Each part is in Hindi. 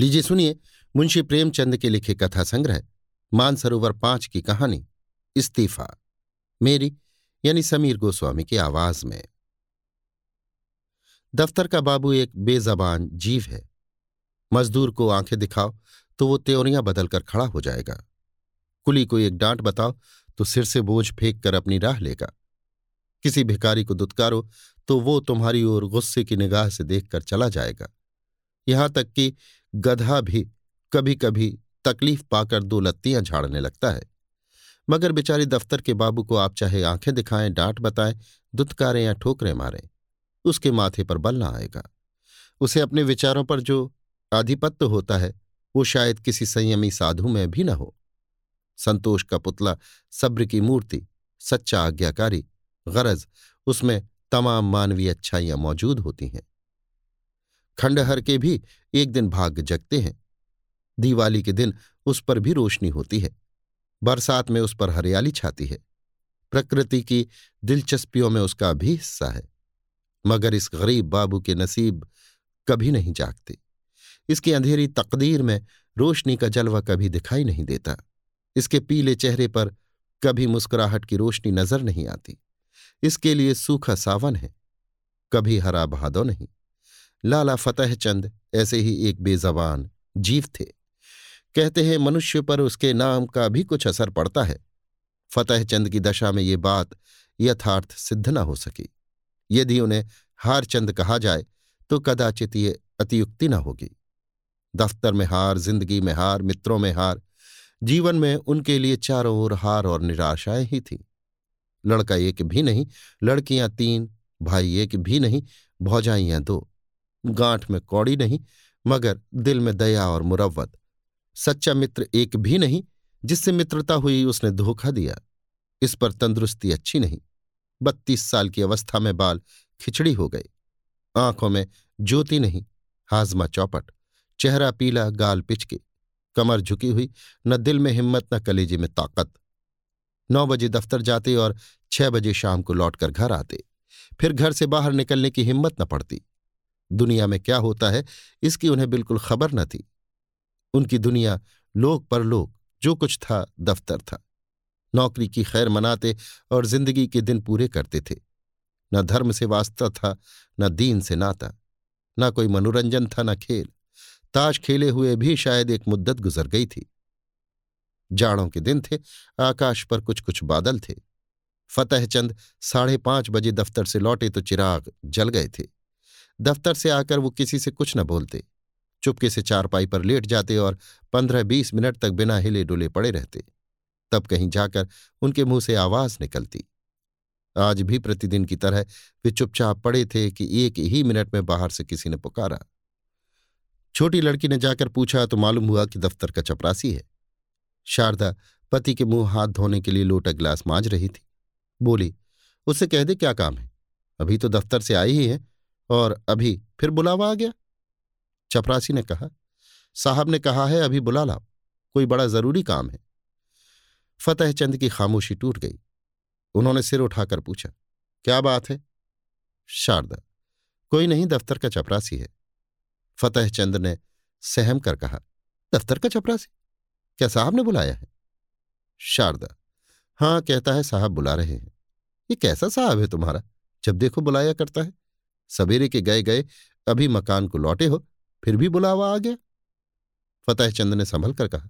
लीजिए सुनिए, मुंशी प्रेमचंद के लिखे कथा संग्रह, मानसरोवर पाँच की कहानी, इस्तीफा। मेरी, यानी समीर गोस्वामी की आवाज़ में। दफ्तर का बाबू एक बेजबान जीव है। मजदूर को आँखें दिखाओ तो वो त्योरियाँ बदलकर खड़ा हो जाएगा। कुली को एक डांट बताओ तो सिर से बोझ फेंक कर अपनी राह लेगा। किसी भिकारी को दुत्कारो तो वो तुम्हारी ओर गुस्से की निगाह से देखकर चला जाएगा। यहाँ तक कि गधा भी कभी कभी तकलीफ़ पाकर दो लत्तियाँ झाड़ने लगता है। मगर बेचारी दफ्तर के बाबू को आप चाहे आँखें दिखाएँ, डांट बताएँ, दुत्कारें या ठोकरें मारें, उसके माथे पर बल ना आएगा। उसे अपने विचारों पर जो आधिपत्य होता है, वो शायद किसी संयमी साधु में भी न हो। संतोष का पुतला सब्र की मूर्ति, सच्चा आज्ञाकारी, गरज, उसमें तमाम मानवीय अच्छाइयाँ मौजूद होती हैं। खंडहर के भी एक दिन भाग जगते हैं। दिवाली के दिन उस पर भी रोशनी होती है। बरसात में उस पर हरियाली छाती है। प्रकृति की दिलचस्पियों में उसका भी हिस्सा है। मगर इस गरीब बाबू के नसीब कभी नहीं जागते। इसकी अंधेरी तकदीर में रोशनी का जलवा कभी दिखाई नहीं देता। इसके पीले चेहरे पर कभी मुस्कुराहट की रोशनी नज़र नहीं आती। इसके लिए सूखा सावन है। कभी हरा भादो नहीं। लाला फतेह चंद ऐसे ही एक बेजबान जीव थे। कहते हैं, मनुष्य पर उसके नाम का भी कुछ असर पड़ता है। फतेह चंद की दशा में ये बात यथार्थ सिद्ध न हो सकी। यदि उन्हें हारचंद कहा जाए तो कदाचित ये अतियुक्ति न होगी। दफ्तर में हार, ज़िंदगी में हार, मित्रों में हार, जीवन में उनके लिए चारों ओर हार और निराशाएँ ही थीं। लड़का एक भी नहीं, लड़कियाँ तीन, भाई एक भी नहीं, भौजाइयाँ दो। गांठ में कौड़ी नहीं, मगर दिल में दया और मुरवत सच्चा मित्र एक भी नहीं, जिससे मित्रता हुई उसने धोखा दिया। इस पर तंदुरुस्ती अच्छी नहीं। बत्तीस साल की अवस्था में बाल खिचड़ी हो गए। आँखों में ज्योति नहीं, हाजमा चौपट। चेहरा पीला, गाल पिचके। कमर झुकी हुई, न दिल में हिम्मत, न कलेजे में ताकत। नौ बजे दफ्तर जाते और छह बजे शाम को लौटकर घर आते। फिर घर से बाहर निकलने की हिम्मत न पड़ती। दुनिया में क्या होता है, इसकी उन्हें बिल्कुल खबर न थी। उनकी दुनिया लोक परलोक जो कुछ था, दफ्तर था। नौकरी की खैर मनाते और ज़िंदगी के दिन पूरे करते थे। न धर्म से वास्ता था, न दीन से नाता। न कोई मनोरंजन था, न खेल। ताश खेले हुए भी शायद एक मुद्दत गुजर गई थी। जाड़ों के दिन थे, आकाश पर कुछ कुछ बादल थे। फतेह चंद साढ़े पाँच बजे दफ्तर से लौटे तो चिराग जल गए थे। दफ्तर से आकर वो किसी से कुछ न बोलते। चुपके से चारपाई पर लेट जाते और पंद्रह बीस मिनट तक बिना हिले डुले पड़े रहते। तब कहीं जाकर उनके मुँह से आवाज़ निकलती। आज भी प्रतिदिन की तरह वे चुपचाप पड़े थे कि एक ही मिनट में बाहर से किसी ने पुकारा। छोटी लड़की ने जाकर पूछा तो मालूम हुआ कि दफ्तर का चपरासी है? शारदा पति के मुँह हाथ धोने के लिए लोटा गिलास मांझ रही थी। बोली, उससे कह दे क्या काम है? अभी तो दफ्तर से आई ही है। और अभी फिर बुलावा आ गया। चपरासी ने कहा, साहब ने कहा है, अभी बुला लाओ, कोई बड़ा ज़रूरी काम है। फतेह चंद की खामोशी टूट गई। उन्होंने सिर उठाकर पूछा, क्या बात है? शारदा, कोई नहीं, दफ्तर का चपरासी है। फतेह चंद ने सहम कर कहा, दफ्तर का चपरासी? क्या साहब ने बुलाया है? शारदा, हाँ, कहता है साहब बुला रहे हैं। ये कैसा साहब है तुम्हारा? जब देखो बुलाया करता है। सवेरे के गए गए अभी मकान को लौटे हो, फिर भी बुलावा आ गया। फतेह चंद ने संभल कर कहा,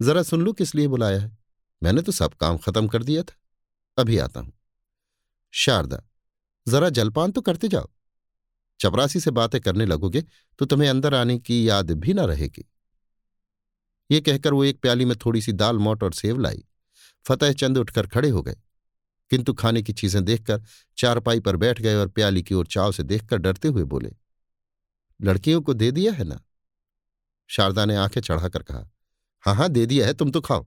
जरा सुन लू किस लिए बुलाया है? मैंने तो सब काम खत्म कर दिया था। अभी आता हूँ। शारदा, जरा जलपान तो करते जाओ। चपरासी से बातें करने लगोगे तो तुम्हें अंदर आने की याद भी ना रहेगी। ये कहकर वो एक प्याली में थोड़ी सी दाल मोट और सेव लाई। फतेह चंद उठकर खड़े हो गए। किंतु खाने की चीज़ें देखकर चारपाई पर बैठ गए और प्याली की ओर चाव से देखकर डरते हुए बोले, लड़कियों को दे दिया है ना? शारदा ने आँखें चढ़ाकर कहा, हाँ हाँ, दे दिया है, तुम तो खाओ।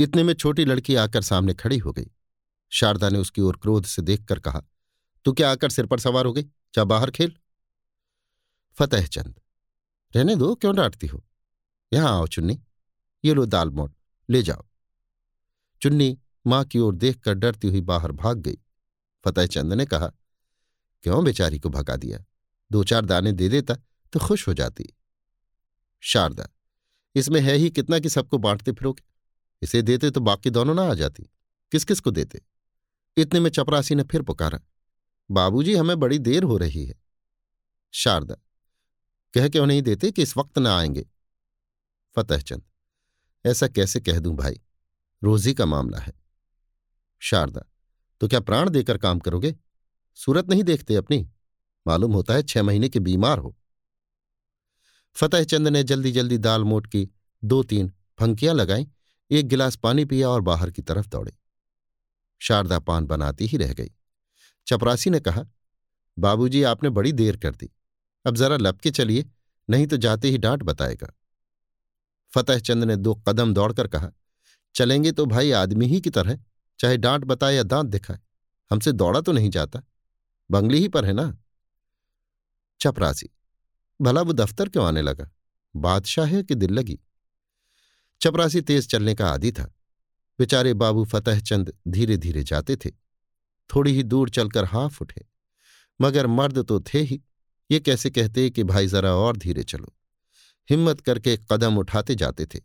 इतने में छोटी लड़की आकर सामने खड़ी हो गई। शारदा ने उसकी ओर क्रोध से देखकर कहा, तू क्या आकर सिर पर सवार हो गई? जा बाहर खेल। फतेह चंद, रहने दो, क्यों डांटती हो? यहाँ आओ, चुन्नी। ये लो दाल मोट ले जाओ। चुन्नी माँ की ओर देखकर डरती हुई बाहर भाग गई। फतेह चंद ने कहा, क्यों बेचारी को भगा दिया? दो चार दाने दे देता तो खुश हो जाती। शारदा, इसमें है ही कितना कि सबको बांटते फिरोगे। इसे देते तो बाकी दोनों ना आ जाती। किस किस को देते? इतने में चपरासी ने फिर पुकारा, बाबूजी, हमें बड़ी देर हो रही है। शारदा, कह क्यों नहीं देते कि इस वक्त ना आएँगे? फतेहचंद ऐसा कैसे कह दूँ भाई? रोजी का मामला है। शारदा तो क्या प्राण देकर काम करोगे? सूरत नहीं देखते अपनी? मालूम होता है छह महीने के बीमार हो। फतेहचंद ने जल्दी जल्दी दाल मोट की दो तीन फंकियाँ लगाई, एक गिलास पानी पिया और बाहर की तरफ़ दौड़े। शारदा पान बनाती ही रह गई। चपरासी ने कहा, बाबूजी, आपने बड़ी देर कर दी। अब जरा लपके चलिए, नहीं तो जाते ही डांट बताएगा। फतेहचंद ने दो कदम दौड़कर कहा, चलेंगे तो भाई आदमी ही की तरह। चाहे डांट बताए या दांत दिखाए, हमसे दौड़ा तो नहीं जाता। बंगली ही पर है ना? चपरासी भला वो दफ्तर क्यों आने लगा? बादशाह है कि दिल लगी? चपरासी तेज चलने का आदि था। बेचारे बाबू फतेहचंद धीरे धीरे जाते थे। थोड़ी ही दूर चलकर हाफ़ उठे। मगर मर्द तो थे ही। ये कैसे कहते कि भाई जरा और धीरे चलो। हिम्मत करके कदम उठाते जाते थे।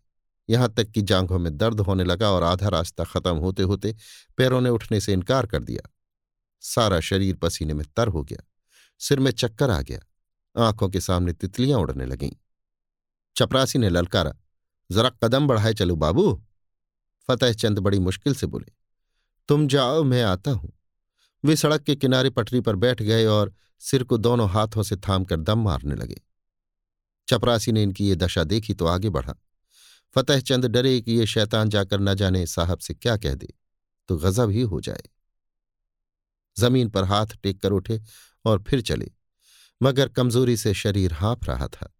यहाँ तक कि जांघों में दर्द होने लगा और आधा रास्ता खत्म होते होते पैरों ने उठने से इनकार कर दिया। सारा शरीर पसीने में तर हो गया। सिर में चक्कर आ गया। आँखों के सामने तितलियाँ उड़ने लगीं। चपरासी ने ललकारा, जरा कदम बढ़ाए चलो बाबू। फतेह चंद बड़ी मुश्किल से बोले, तुम जाओ, मैं आता हूँ। वे सड़क के किनारे पटरी पर बैठ गए और सिर को दोनों हाथों से थाम कर दम मारने लगे। चपरासी ने इनकी ये दशा देखी तो आगे बढ़ा। फतेहचंद डरे कि ये शैतान जाकर न जाने साहब से क्या कह दे तो गजब ही हो जाए। ज़मीन पर हाथ टेक कर उठे और फिर चले, मगर कमज़ोरी से शरीर हाँफ रहा था।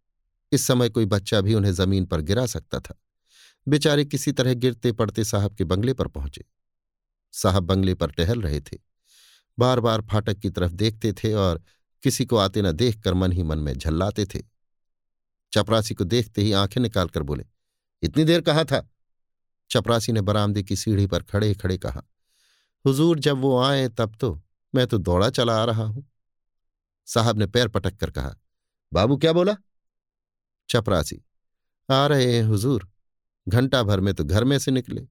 इस समय कोई बच्चा भी उन्हें ज़मीन पर गिरा सकता था। बेचारे किसी तरह गिरते पड़ते साहब के बंगले पर पहुँचे। साहब बंगले पर टहल रहे थे। बार बार फाटक की तरफ़ देखते थे और किसी को आते न देख कर मन ही मन में झल्लाते थे। चपरासी को देखते ही आँखें निकालकर बोले इतनी देर कहा था? चपरासी ने बरामदे की सीढ़ी पर खड़े खड़े कहा, हुजूर, जब वो आए तब तो मैं तो दौड़ा चला आ रहा हूँ। साहब ने पैर पटक कर कहा, बाबू क्या बोला? चपरासी, आ रहे हैं हुजूर, घंटा भर में तो घर में से निकले।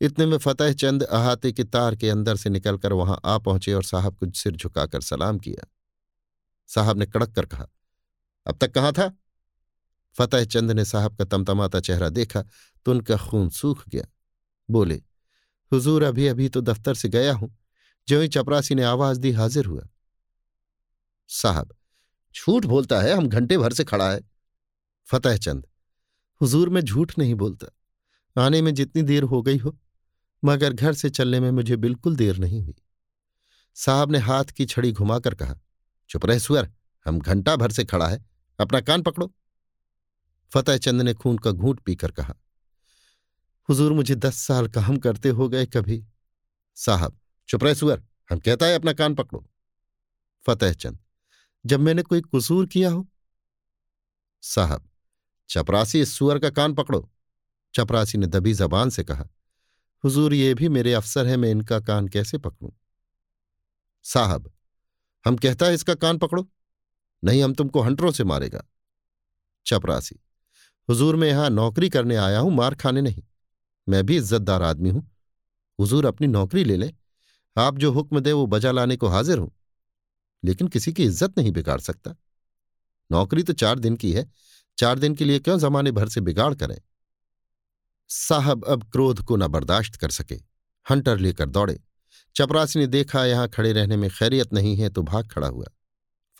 इतने में फतेह चंद अहाते के तार के अंदर से निकलकर वहाँ आ पहुँचे और साहब को सिर झुकाकर सलाम किया। साहब ने कड़क कर कहा, अब तक कहाँ था? फतेह चंद ने साहब का तमतमाता चेहरा देखा तो उनका खून सूख गया। बोले, हुजूर, अभी अभी तो दफ्तर से गया हूँ। जो ही चपरासी ने आवाज़ दी, हाजिर हुआ। साहब, झूठ बोलता है, हम घंटे भर से खड़ा है। फतेह चंद, हुजूर, में झूठ नहीं बोलता। आने में जितनी देर हो गई हो, मगर घर से चलने में मुझे बिल्कुल देर नहीं हुई। साहब ने हाथ की छड़ी घुमाकर कहा, चुप रहे, सुअर, हम घंटा भर से खड़ा है, अपना कान पकड़ो। फतेह चंद ने खून का घूंट पीकर कहा, हुजूर, मुझे दस साल काम करते हो गए कभी। साहब, चुप रहे सुअर, हम कहता है अपना कान पकड़ो। फतेह चंद, जब मैंने कोई कसूर किया हो? साहब, चपरासी इस सुअर का कान पकड़ो। चपरासी ने दबी जबान से कहा, हुजूर, ये भी मेरे अफसर है, मैं इनका कान कैसे पकड़ूं? साहब, हम कहता है इसका कान पकड़ो। नहीं, हम तुमको हंटरों से मारेगा। चपरासी हुजूर मैं यहाँ नौकरी करने आया हूँ, मार खाने नहीं। मैं भी इज्जतदार आदमी हूँ। हुजूर अपनी नौकरी ले लें। आप जो हुक्म दे, वो बजा लाने को हाजिर हूँ। लेकिन किसी की इज़्ज़त नहीं बिगाड़ सकता। नौकरी तो चार दिन की है। चार दिन के लिए क्यों जमाने भर से बिगाड़ करें? साहब अब क्रोध को न बर्दाश्त कर सके। हंटर लेकर दौड़े। चपरासी ने देखा, यहाँ खड़े रहने में खैरियत नहीं है तो भाग खड़ा हुआ।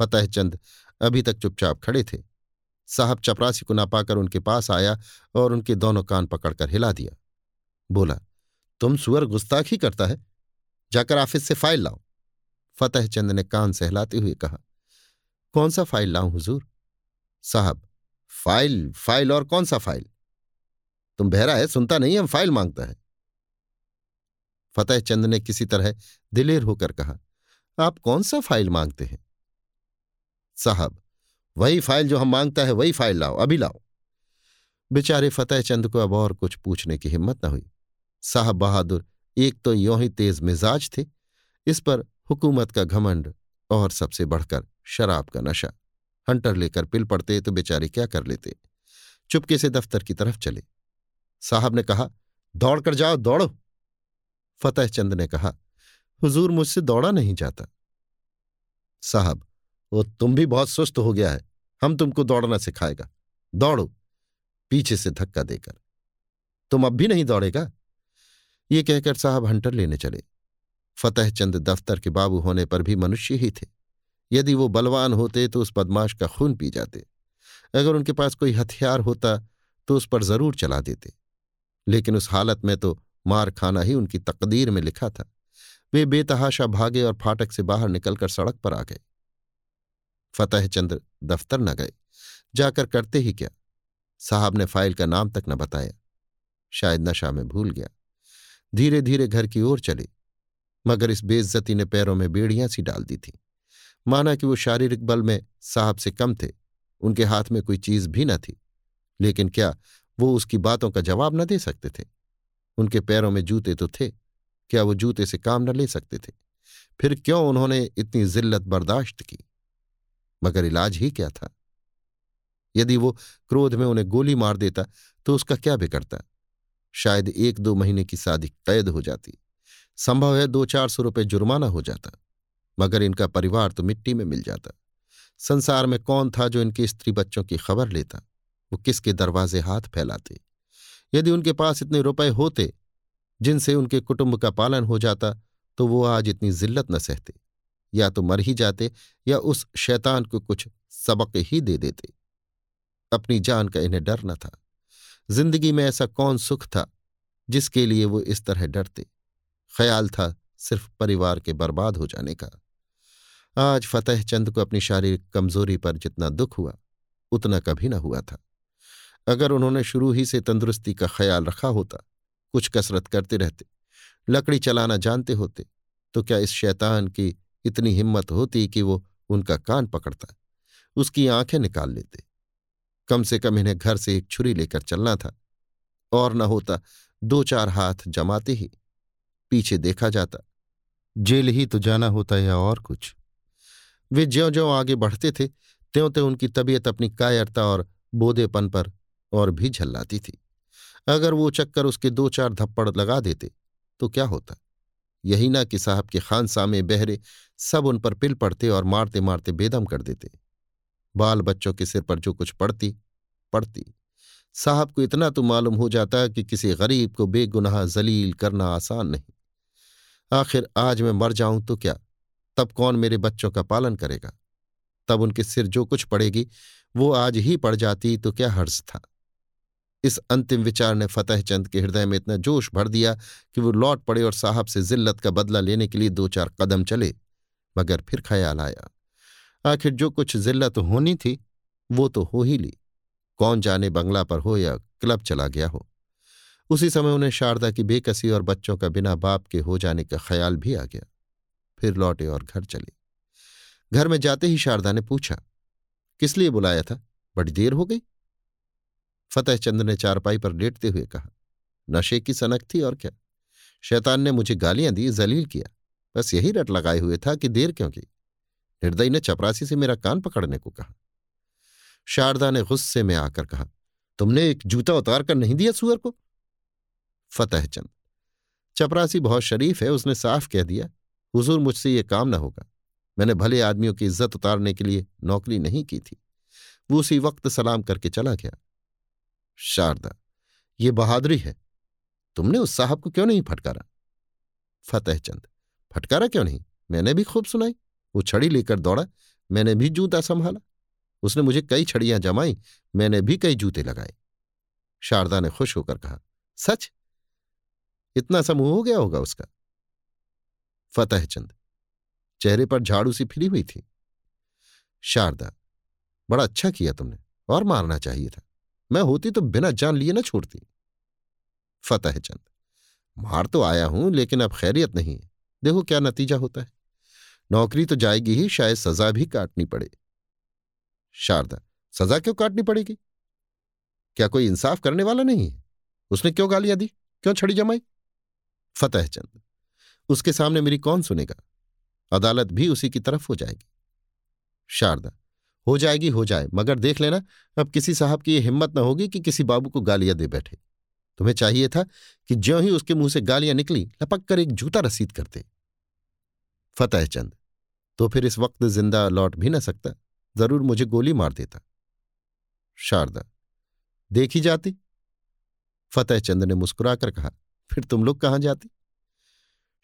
फतेह चंद अभी तक चुपचाप खड़े थे। साहब चपरासी को ना पाकर उनके पास आया और उनके दोनों कान पकड़कर हिला दिया। बोला, तुम सुअर गुस्ताखी करता है। जाकर ऑफ़िस से फ़ाइल लाओ। फतेह चंद ने कान सहलाते हुए कहा, कौन सा फ़ाइल लाऊं हुजूर? साहब, फ़ाइल फ़ाइल और कौन सा फ़ाइल? तुम बहरा है, सुनता नहीं हम फ़ाइल माँगता है। फतेह चंद ने किसी तरह दिलेर होकर कहा, आप कौन सा फ़ाइल मांगते हैं? साहब वही फ़ाइल जो हम माँगता है, वही फ़ाइल लाओ, अभी लाओ। बेचारे फतेह चंद को अब और कुछ पूछने की हिम्मत न हुई। साहब बहादुर, एक तो यों ही तेज मिजाज थे। इस पर हुकूमत का घमंड और सबसे बढ़कर शराब का नशा। हंटर लेकर पिल पड़ते तो बेचारे क्या कर लेते? चुपके से दफ्तर की तरफ़ चले। साहब ने कहा दौड़ कर जाओ, दौड़ो। फतेह चंद ने कहा, हुजूर मुझसे दौड़ा नहीं जाता। साहब वो तुम भी बहुत सुस्त हो गया है। हम तुमको दौड़ना सिखाएगा। दौड़ो, पीछे से धक्का देकर। तुम अब भी नहीं दौड़ेगा? ये कहकर साहब हंटर लेने चले। फतेह चंद दफ्तर के बाबू होने पर भी मनुष्य ही थे। यदि वो बलवान होते तो उस बदमाश का खून पी जाते। अगर उनके पास कोई हथियार होता तो उस पर ज़रूर चला देते। लेकिन उस हालत में तो मार खाना ही उनकी तकदीर में लिखा था। वे बेतहाशा भागे और फाटक से बाहर निकलकर सड़क पर आ गए। फतेह चंद्र दफ्तर न गए। जाकर करते ही क्या? साहब ने फ़ाइल का नाम तक न बताया। शायद नशा में भूल गया। धीरे धीरे घर की ओर चले। मगर इस बेइज्जती ने पैरों में बेड़ियाँ सी डाल दी थी। माना कि वो शारीरिक बल में साहब से कम थे। उनके हाथ में कोई चीज़ भी न थी। लेकिन क्या वो उसकी बातों का जवाब न दे सकते थे? उनके पैरों में जूते तो थे। क्या वो जूते से काम न ले सकते थे? फिर क्यों उन्होंने इतनी जिल्लत बर्दाश्त की? मगर इलाज ही क्या था? यदि वो क्रोध में उन्हें गोली मार देता तो उसका क्या बिगड़ता? शायद एक दो महीने की शादी कैद हो जाती। संभव है दो चार सौ रुपये जुर्माना हो जाता, मगर इनका परिवार तो मिट्टी में मिल जाता। संसार में कौन था जो इनके स्त्री बच्चों की खबर लेता? वो किसके दरवाजे हाथ फैलाते? यदि उनके पास इतने रुपए होते, जिनसे उनके कुटुंब का पालन हो जाता तो वो आज इतनी जिल्लत न सहते। या तो मर ही जाते या उस शैतान को कुछ सबक ही दे देते। अपनी जान का इन्हें डर न था। ज़िंदगी में ऐसा कौन सुख था जिसके लिए वो इस तरह डरते? ख्याल था सिर्फ़ परिवार के बर्बाद हो जाने का। आज फतेह चंद को अपनी शारीरिक कमज़ोरी पर जितना दुख हुआ, उतना कभी न हुआ था। अगर उन्होंने शुरू ही से तंदुरुस्ती का ख्याल रखा होता, कुछ कसरत करते रहते, लकड़ी चलाना जानते होते तो क्या इस शैतान की इतनी हिम्मत होती कि वो उनका कान पकड़ता। उसकी आँखें निकाल लेते। कम से कम इन्हें घर से एक छुरी लेकर चलना था। और न होता दो चार हाथ जमाते ही पीछे देखा जाता। जेल ही तो जाना होता या और कुछ। वे ज्यो ज्यो आगे बढ़ते थे त्यों त्यों उनकी तबीयत अपनी कायरता और बोधेपन पर और भी झल्लाती थी। अगर वो चक्कर उसके दो चार धप्पड़ लगा देते तो क्या होता? यही ना कि साहब के खानसामे बहरे सब उन पर पिल पड़ते और मारते मारते बेदम कर देते। बाल बच्चों के सिर पर जो कुछ पड़ती पड़ती। साहब को इतना तो मालूम हो जाता कि किसी गरीब को बेगुनाह जलील करना आसान नहीं। आखिर आज मैं मर जाऊँ तो क्या? तब कौन मेरे बच्चों का पालन करेगा? तब उनके सिर जो कुछ पड़ेगी, वो आज ही पड़ जाती तो क्या हर्ष था? इस अंतिम विचार ने फतेह चंद के हृदय में इतना जोश भर दिया कि वो लौट पड़े और साहब से जिल्लत का बदला लेने के लिए दो चार कदम चले, मगर फिर ख्याल आया। आखिर जो कुछ जिल्लत होनी थी, वो तो हो ही ली। कौन जाने बंगला पर हो या क्लब चला गया हो। उसी समय उन्हें शारदा की बेकसी और बच्चों का बिना बाप के हो जाने का ख्याल भी आ गया। फिर लौटे और घर चले। घर में जाते ही शारदा ने पूछा, किस लिए बुलाया था? बड़ी देर हो गई? फतेह चंद ने चारपाई पर लेटते हुए कहा, नशे की सनक थी और क्या? शैतान ने मुझे गालियाँ दी, जलील किया। बस यही रट लगाए हुए था कि देर क्यों की? हृदय ने चपरासी से मेरा कान पकड़ने को कहा। शारदा ने गुस्से में आकर कहा, तुमने एक जूता उतार कर नहीं दिया सुअर को? फतेह चंद, चपरासी बहुत शरीफ है, उसने साफ़ कह दिया, हुजूर मुझसे ये काम न होगा। मैंने भले आदमियों की इज़्ज़त उतारने के लिए नौकरी नहीं की थी। वो उसी वक्त सलाम करके चला गया। शारदा, ये बहादुरी है। तुमने उस साहब को क्यों नहीं फटकारा? फतेह चंद, फटकारा क्यों नहीं? मैंने भी खूब सुनाई, वो छड़ी लेकर दौड़ा, मैंने भी जूता संभाला। उसने मुझे कई छड़ियाँ जमाई, मैंने भी कई जूते लगाए। शारदा ने खुश होकर कहा, सच? इतना समूह हो गया होगा उसका। फतेह चंद, चेहरे पर झाड़ू सी फिरी हुई थी। शारदा, बड़ा अच्छा किया तुमने, और मारना चाहिए था। मैं होती तो बिना जान लिए ना छोड़ती। फतेह चंद, मार तो आया हूँ, लेकिन अब खैरियत नहीं है। देखो क्या नतीजा होता है। नौकरी तो जाएगी ही, शायद सजा भी काटनी पड़े। शारदा, सजा क्यों काटनी पड़ेगी? क्या कोई इंसाफ करने वाला नहीं है? उसने क्यों गालियाँ दी? क्यों छड़ी जमाई? फतेह चंद, उसके सामने मेरी कौन सुनेगा? अदालत भी उसी की तरफ़ हो जाएगी। शारदा हो जाएगी, हो जाए। मगर देख लेना, अब किसी साहब की यह हिम्मत न होगी कि किसी बाबू को गालियाँ दे बैठे। तुम्हें चाहिए था कि ज्यों ही उसके मुँह से गालियाँ निकली, लपक कर एक जूता रसीद करते। फतेह चंद तो फिर इस वक्त ज़िंदा लौट भी ना सकता, ज़रूर मुझे गोली मार देता। शारदा, देखी जाती। फतेह चंद ने मुस्कुराकर कहा, फिर तुम लोग कहाँ जाती?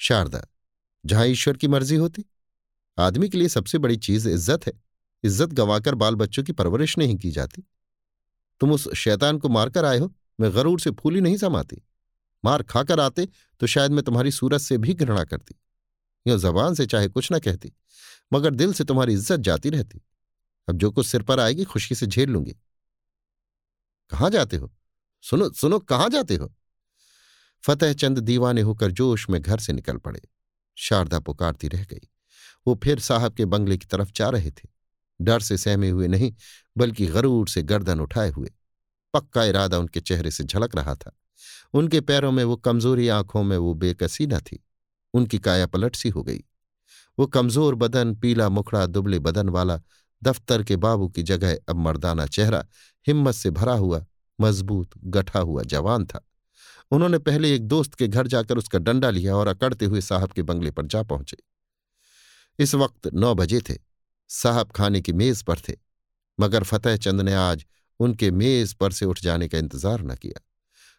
शारदा, जहाँ ईश्वर की मर्ज़ी होती। आदमी के लिए सबसे बड़ी चीज़ इज़्ज़त है। इज़्ज़त गंवाकर बाल बच्चों की परवरिश नहीं की जाती। तुम उस शैतान को मारकर आए हो, मैं गरूर से फूली नहीं समाती। मार खाकर आते तो शायद मैं तुम्हारी सूरत से भी घृणा करती। यो जबान से चाहे कुछ ना कहती, मगर दिल से तुम्हारी इज़्ज़त जाती रहती। अब जो कुछ सिर पर आएगी, खुशी से झेल लूँगी। कहाँ जाते हो? सुनो सुनो, कहाँ जाते हो? फतेह चंद दीवाने होकर जोश में घर से निकल पड़े। शारदा पुकारती रह गई। वो फिर साहब के बंगले की तरफ़ जा रहे थे। डर से सहमे हुए नहीं, बल्कि गरूर से गर्दन उठाए हुए। पक्का इरादा उनके चेहरे से झलक रहा था। उनके पैरों में वो कमज़ोरी आँखों में वो बेकसी न थी। उनकी काया पलट सी हो गई। वो कमज़ोर बदन, पीला मुखड़ा, दुबले बदन वाला, दफ्तर के बाबू की जगह अब मर्दाना चेहरा, हिम्मत से भरा हुआ, मज़बूत, गठा हुआ जवान था। उन्होंने पहले एक दोस्त के घर जाकर उसका डंडा लिया और अकड़ते हुए साहब के बंगले पर जा पहुँचे। इस वक्त नौ बजे थे। साहब खाने की मेज पर थे, मगर फतेह चंद ने आज उनके मेज पर से उठ जाने का इंतज़ार न किया।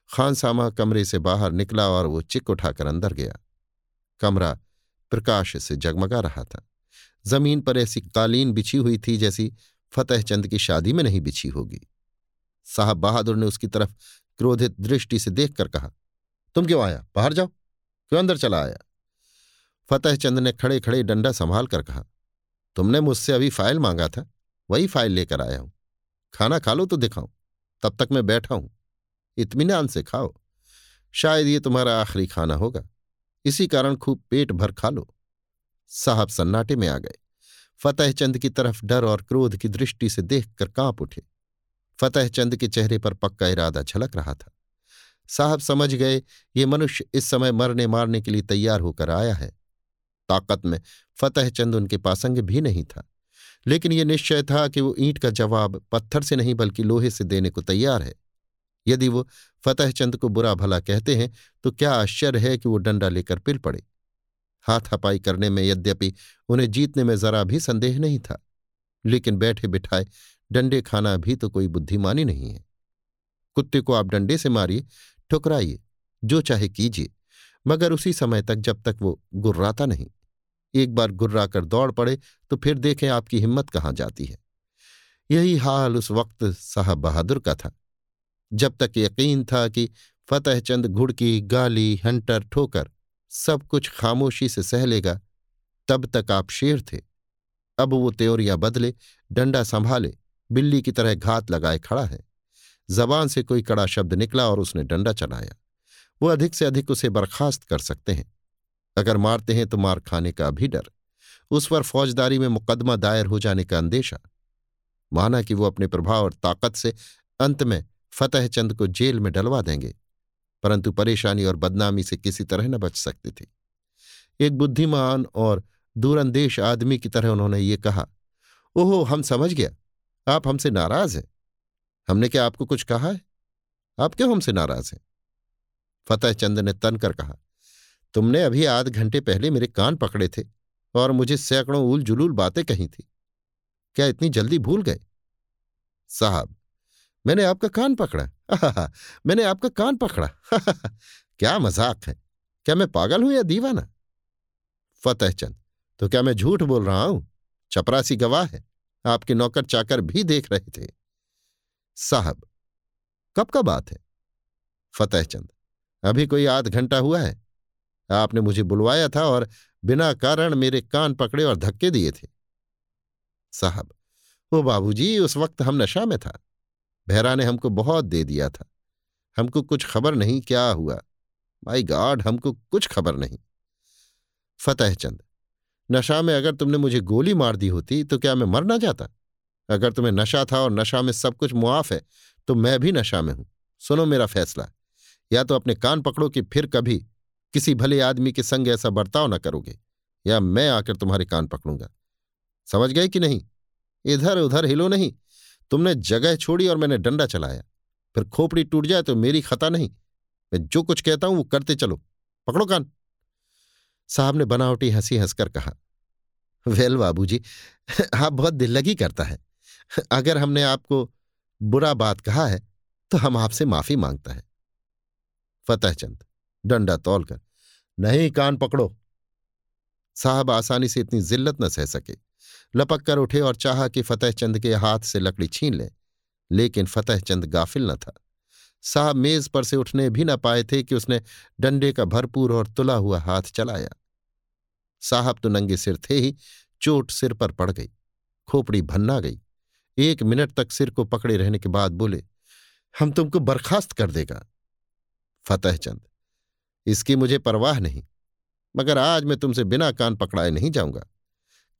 खानसामा कमरे से बाहर निकला और वो चिक उठाकर अंदर गया। कमरा प्रकाश से जगमगा रहा था। ज़मीन पर ऐसी कालीन बिछी हुई थी जैसी फतेह चंद की शादी में नहीं बिछी होगी। साहब बहादुर ने उसकी तरफ़ क्रोधित दृष्टि से देखकर कहा, तुम क्यों आया? बाहर जाओ। क्यों अंदर चला आया? फतेह चंद ने खड़े खड़े डंडा संभाल कर कहा तुमने मुझसे अभी फ़ाइल मांगा था, वही फ़ाइल लेकर आया हूँ। खाना खा लो तो दिखाऊँ, तब तक मैं बैठा हूँ। इतमीनान से खाओ। शायद ये तुम्हारा आखिरी खाना होगा। इसी कारण खूब पेट भर खा लो। साहब सन्नाटे में आ गए। फतेह चंद की तरफ़ डर और क्रोध की दृष्टि से देखकर काँप उठे। फतेह चंद के चेहरे पर पक्का इरादा झलक रहा था। साहब समझ गए, ये मनुष्य इस समय मरने मारने के लिए तैयार होकर आया है। ताकत में फतेह चंद उनके पासंग भी नहीं था। लेकिन यह निश्चय था कि वो ईंट का जवाब पत्थर से नहीं बल्कि लोहे से देने को तैयार है। यदि वो फतेह चंद को बुरा भला कहते हैं तो क्या आश्चर्य है कि वो डंडा लेकर पिल पड़े। हाथ हपाई करने में यद्यपि उन्हें जीतने में जरा भी संदेह नहीं था, लेकिन बैठे बिठाए डंडे खाना भी तो कोई बुद्धिमानी नहीं है। कुत्ते को आप डंडे से मारिए, ठुकराइए, जो चाहे कीजिए, मगर उसी समय तक जब तक वो गुर्राता नहीं। एक बार गुर्रा कर दौड़ पड़े तो फिर देखें आपकी हिम्मत कहाँ जाती है। यही हाल उस वक्त साहब बहादुर का था। जब तक यकीन था कि फतेह चंद घुड़की गाली, हंटर, ठोकर सब कुछ खामोशी से सह लेगा, तब तक आप शेर थे। अब वो त्योरिया बदले, डंडा संभाले, बिल्ली की तरह घात लगाए खड़ा है। जबान से कोई कड़ा शब्द निकला और उसने डंडा चलाया। वो अधिक से अधिक उसे बर्खास्त कर सकते हैं। अगर मारते हैं तो मार खाने का भी डर। उस पर फौजदारी में मुकदमा दायर हो जाने का अंदेशा। माना कि वो अपने प्रभाव और ताकत से अंत में फतेह चंद को जेल में डलवा देंगे, परंतु परेशानी और बदनामी से किसी तरह न बच सकते थे। एक बुद्धिमान और दूरंदेश आदमी की तरह उन्होंने ये कहा, ओहो, हम समझ गया। आप हमसे नाराज़ हैं। हमने क्या आपको कुछ कहा है? आप क्यों हमसे नाराज़ हैं? फतेह चंद ने तन कर कहा तुमने अभी आध घंटे पहले मेरे कान पकड़े थे और मुझे सैकड़ों उल जुलूल बातें कही थी। क्या इतनी जल्दी भूल गए? साहब, मैंने आपका कान पकड़ा। मैंने आपका कान पकड़ा। क्या मज़ाक है। क्या मैं पागल हूँ या दीवाना? फतेह चंद तो क्या मैं झूठ बोल रहा हूँ? चपरासी गवाह है। आपके नौकर चाकर भी देख रहे थे। साहब, कब का बात है? फतेह चंद, अभी कोई आध घंटा हुआ है? आपने मुझे बुलवाया था और बिना कारण मेरे कान पकड़े और धक्के दिए थे। साहब, वो बाबूजी, उस वक्त हम नशा में था। भैरा ने हमको बहुत दे दिया था। हमको कुछ खबर नहीं क्या हुआ। माई गॉड, हमको कुछ खबर नहीं। फतेह चंद, नशा में अगर तुमने मुझे गोली मार दी होती तो क्या मैं मर ना जाता? अगर तुम्हें नशा था और नशा में सब कुछ मुआफ है तो मैं भी नशा में हूँ। सुनो मेरा फैसला। या तो अपने कान पकड़ो कि फिर कभी किसी भले आदमी के संग ऐसा बर्ताव न करोगे, या मैं आकर तुम्हारे कान पकड़ूँगा। समझ गए कि नहीं? इधर उधर हिलो नहीं। तुमने जगह छोड़ी और मैंने डंडा चलाया। फिर खोपड़ी टूट जाए तो मेरी खता नहीं। मैं जो कुछ कहता हूँ वो करते चलो। पकड़ो कान। साहब ने बनावटी हँसी हंसकर कहा, वेल बाबूजी, आप बहुत दिल लगी करता है। अगर हमने आपको बुरा बात कहा है तो हम आपसे माफ़ी माँगता है। फतेहचंद डंडा तोलकर, नहीं, कान पकड़ो। साहब आसानी से इतनी जिल्लत न सह सके। लपक कर उठे और चाहा कि फतेहचंद के हाथ से लकड़ी छीन ले, लेकिन फतेहचंद गाफिल न था। साहब मेज पर से उठने भी न पाए थे कि उसने डंडे का भरपूर और तुला हुआ हाथ चलाया। साहब तो नंगे सिर थे ही, चोट सिर पर पड़ गई, खोपड़ी भन्ना गई। एक मिनट तक सिर को पकड़े रहने के बाद बोले, हम तुमको बर्खास्त कर देगा। फतेहचंद इसकी मुझे परवाह नहीं। मगर आज मैं तुमसे बिना कान पकड़ाए नहीं जाऊँगा।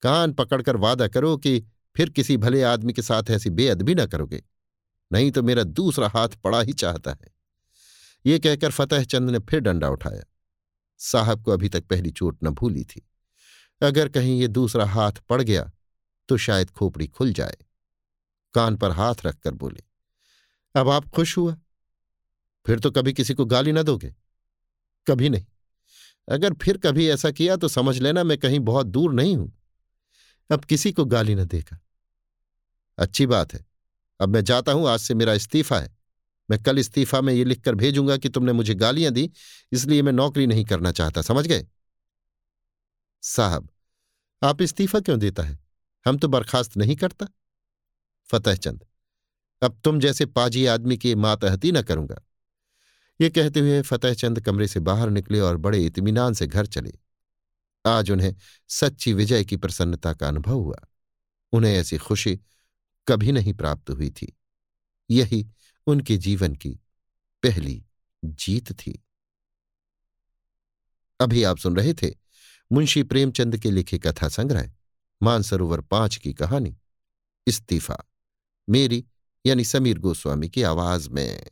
कान पकड़कर वादा करो कि फिर किसी भले आदमी के साथ ऐसी बेअदबी न करोगे। नहीं तो मेरा दूसरा हाथ पड़ा ही चाहता है। ये कहकर फतेह चंद ने फिर डंडा उठाया। साहब को अभी तक पहली चोट न भूली थी। अगर कहीं ये दूसरा हाथ पड़ गया तो शायद खोपड़ी खुल जाए। कान पर हाथ रखकर बोले, अब आप खुश हुआ? फिर तो कभी किसी को गाली ना दोगे। कभी नहीं। अगर फिर कभी ऐसा किया तो समझ लेना मैं कहीं बहुत दूर नहीं हूँ। अब किसी को गाली न देगा अच्छी बात है। अब मैं जाता हूँ, आज से मेरा इस्तीफा है। मैं कल इस्तीफा में ये लिखकर भेजूँगा कि तुमने मुझे गालियाँ दी, इसलिए मैं नौकरी नहीं करना चाहता, समझ गए? साहब, आप इस्तीफा क्यों देता है? हम तो बर्खास्त नहीं करता। फतेहचंद अब तुम जैसे पाजी आदमी की मातहती न करूँगा। ये कहते हुए फतेहचंद कमरे से बाहर निकले और बड़े इतमीनान से घर चले। आज उन्हें सच्ची विजय की प्रसन्नता का अनुभव हुआ। उन्हें ऐसी खुशी कभी नहीं प्राप्त हुई थी। यही उनके जीवन की पहली जीत थी। अभी आप सुन रहे थे मुंशी प्रेमचंद के लिखे कथा संग्रह, मानसरोवर पाँच की कहानी, इस्तीफा, मेरी यानी समीर गोस्वामी की आवाज़ में।